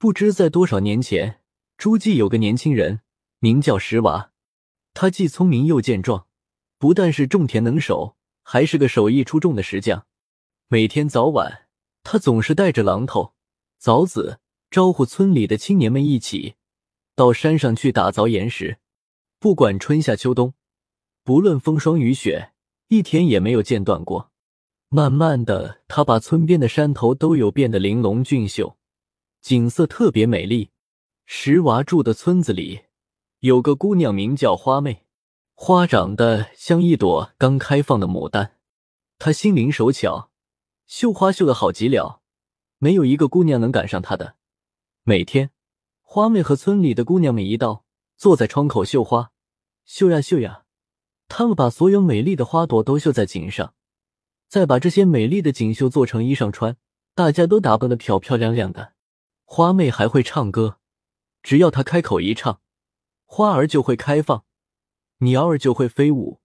不知在多少年前，诸暨有个年轻人名叫石娃，他既聪明又健壮，不但是种田能手，还是个手艺出众的石匠。每天早晚，他总是带着榔头、凿子，招呼村里的青年们一起到山上去打凿岩石。不管春夏秋冬，不论风霜雨雪，一天也没有间断过。慢慢的，他把村边的山头都有变得玲珑俊秀。景色特别美丽。石娃住的村子里有个姑娘，名叫花妹，花长得像一朵刚开放的牡丹。她心灵手巧，绣花绣的好极了，没有一个姑娘能赶上她的。每天，花妹和村里的姑娘们一道坐在窗口绣花，绣呀绣呀，她们把所有美丽的花朵都绣在锦上，再把这些美丽的锦绣做成衣裳穿，大家都打扮的漂漂亮亮的。花妹还会唱歌，只要她开口一唱，花儿就会开放，鸟儿就会飞舞，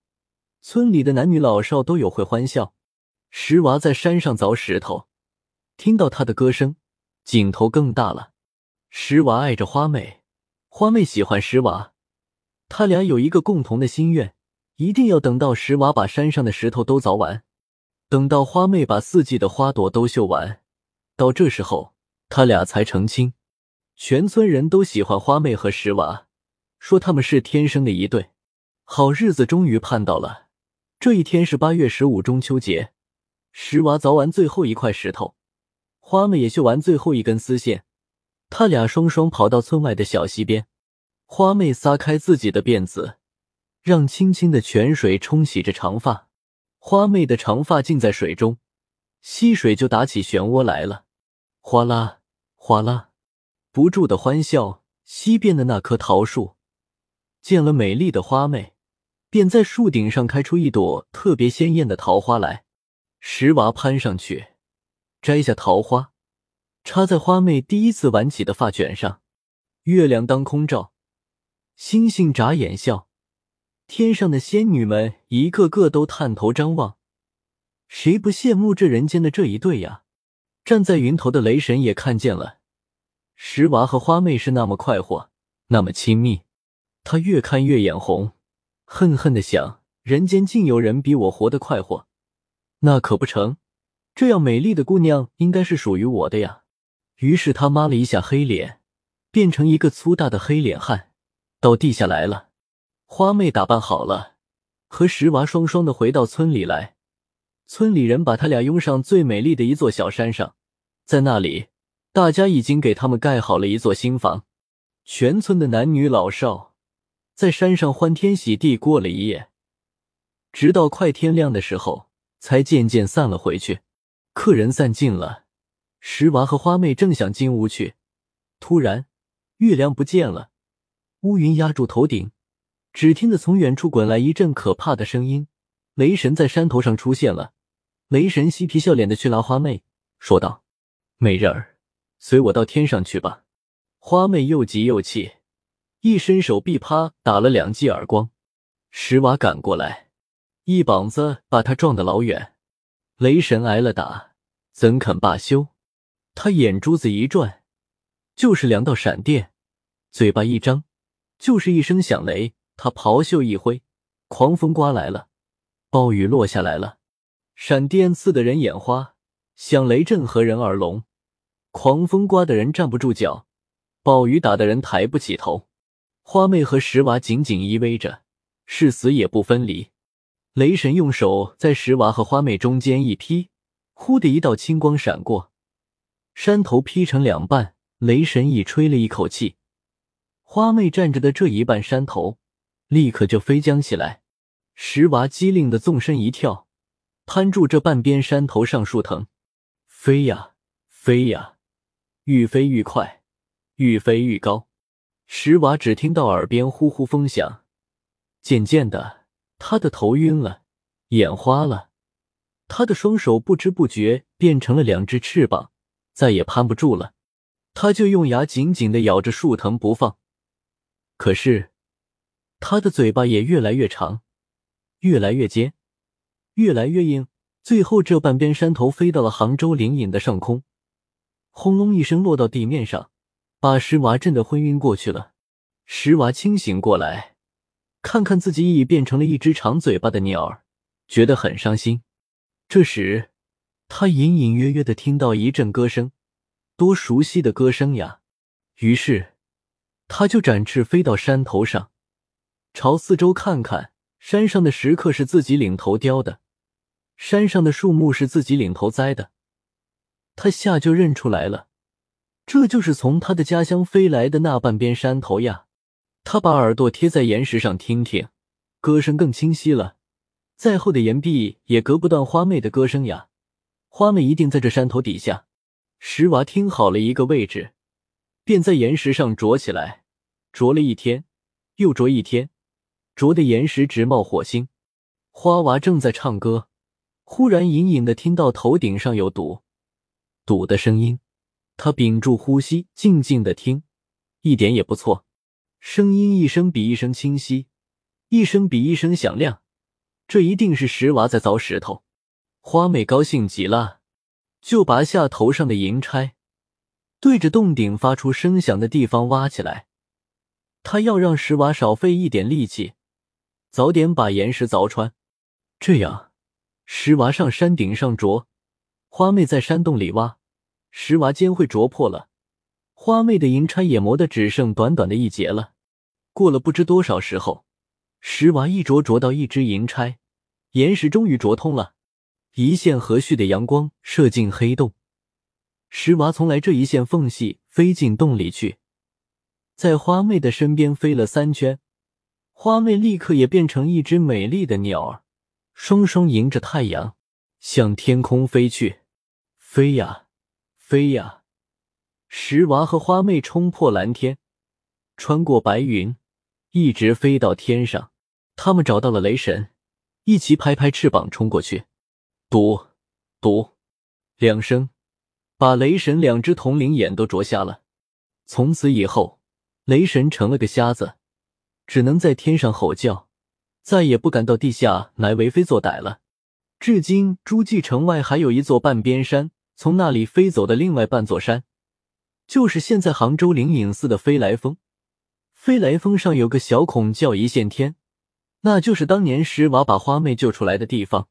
村里的男女老少都有会欢笑。石娃在山上凿石头，听到她的歌声，劲头更大了。石娃爱着花妹，花妹喜欢石娃，他俩有一个共同的心愿，一定要等到石娃把山上的石头都凿完，等到花妹把四季的花朵都绣完，到这时候。他俩才成亲，全村人都喜欢花妹和石娃，说他们是天生的一对。好日子终于盼到了，这一天是八月十五中秋节。石娃凿完最后一块石头，花妹也绣完最后一根丝线，他俩双双跑到村外的小溪边。花妹撒开自己的辫子，让清清的泉水冲洗着长发。花妹的长发浸在水中，溪水就打起漩涡来了。哗啦，哗啦，不住的欢笑。西边的那棵桃树见了美丽的花妹，便在树顶上开出一朵特别鲜艳的桃花来。石娃攀上去，摘下桃花，插在花妹第一次挽起的发卷上。月亮当空照，星星眨眼笑，天上的仙女们一个个都探头张望，谁不羡慕这人间的这一对呀？站在云头的雷神也看见了，石娃和花妹是那么快活，那么亲密，他越看越眼红，恨恨的想：人间竟有人比我活得快活，那可不成！这样美丽的姑娘应该是属于我的呀。于是他抹了一下黑脸，变成一个粗大的黑脸汉，到地下来了。花妹打扮好了，和石娃双双的回到村里来。村里人把他俩拥上最美丽的一座小山上，在那里，大家已经给他们盖好了一座新房。全村的男女老少在山上欢天喜地过了一夜，直到快天亮的时候，才渐渐散了回去。客人散尽了，石娃和花妹正想进屋去，突然月亮不见了，乌云压住头顶，只听得从远处滚来一阵可怕的声音。雷神在山头上出现了，雷神嬉皮笑脸的去拉花妹，说道：“美人儿，随我到天上去吧。”花妹又急又气，一伸手臂，啪打了两记耳光。石娃赶过来，一膀子把他撞得老远。雷神挨了打，怎肯罢休？他眼珠子一转，就是两道闪电；嘴巴一张，就是一声响雷。他袍袖一挥，狂风刮来了。暴雨落下来了，闪电刺得人眼花，响雷震和人耳聋，狂风刮得人站不住脚，暴雨打得人抬不起头。花妹和石娃紧紧依偎着，誓死也不分离。雷神用手在石娃和花妹中间一劈，忽的一道青光闪过，山头劈成两半。雷神一吹了一口气，花妹站着的这一半山头立刻就飞将起来。石娃机灵的纵身一跳，攀住这半边山头上树藤，飞呀飞呀，愈飞愈快，愈飞愈高。石娃只听到耳边呼呼风响，渐渐的，他的头晕了，眼花了，他的双手不知不觉变成了两只翅膀，再也攀不住了。他就用牙紧紧的咬着树藤不放，可是他的嘴巴也越来越长。越来越尖，越来越硬，最后这半边山头飞到了杭州灵隐的上空，轰隆一声落到地面上，把石娃震得昏晕过去了。石娃清醒过来，看看自己已变成了一只长嘴巴的鸟儿，觉得很伤心。这时，他隐隐约约的听到一阵歌声，多熟悉的歌声呀！于是，他就展翅飞到山头上，朝四周看看。山上的石刻是自己领头雕的，山上的树木是自己领头栽的。他下就认出来了，这就是从他的家乡飞来的那半边山头呀。他把耳朵贴在岩石上听听，歌声更清晰了。再厚的岩壁也隔不断花妹的歌声呀。花妹一定在这山头底下。石娃听好了一个位置，便在岩石上啄起来，啄了一天，又啄一天。啄的岩石直冒火星，花娃正在唱歌，忽然隐隐的听到头顶上有堵堵的声音。他屏住呼吸，静静的听，一点也不错，声音一声比一声清晰，一声比一声响亮。这一定是石娃在凿石头。花妹高兴极了，就拔下头上的银钗，对着洞顶发出声响的地方挖起来。他要让石娃少费一点力气。早点把岩石凿穿，这样石娃上山顶上啄，花妹在山洞里挖，石娃尖会啄破了，花妹的银钗也磨得只剩短短的一截了。过了不知多少时候，石娃一啄啄到一只银钗，岩石终于啄通了，一线和煦的阳光射进黑洞，石娃从来这一线缝隙飞进洞里去，在花妹的身边飞了三圈。花妹立刻也变成一只美丽的鸟儿，双双迎着太阳向天空飞去。飞呀，飞呀！石娃和花妹冲破蓝天，穿过白云，一直飞到天上。他们找到了雷神，一起拍拍翅膀冲过去。嘟嘟两声，把雷神两只铜铃眼都啄瞎了。从此以后，雷神成了个瞎子。只能在天上吼叫，再也不敢到地下来为非作歹了。至今，诸暨城外还有一座半边山，从那里飞走的另外半座山，就是现在杭州灵隐寺的飞来峰。飞来峰上有个小孔叫一线天，那就是当年石娃把花妹救出来的地方。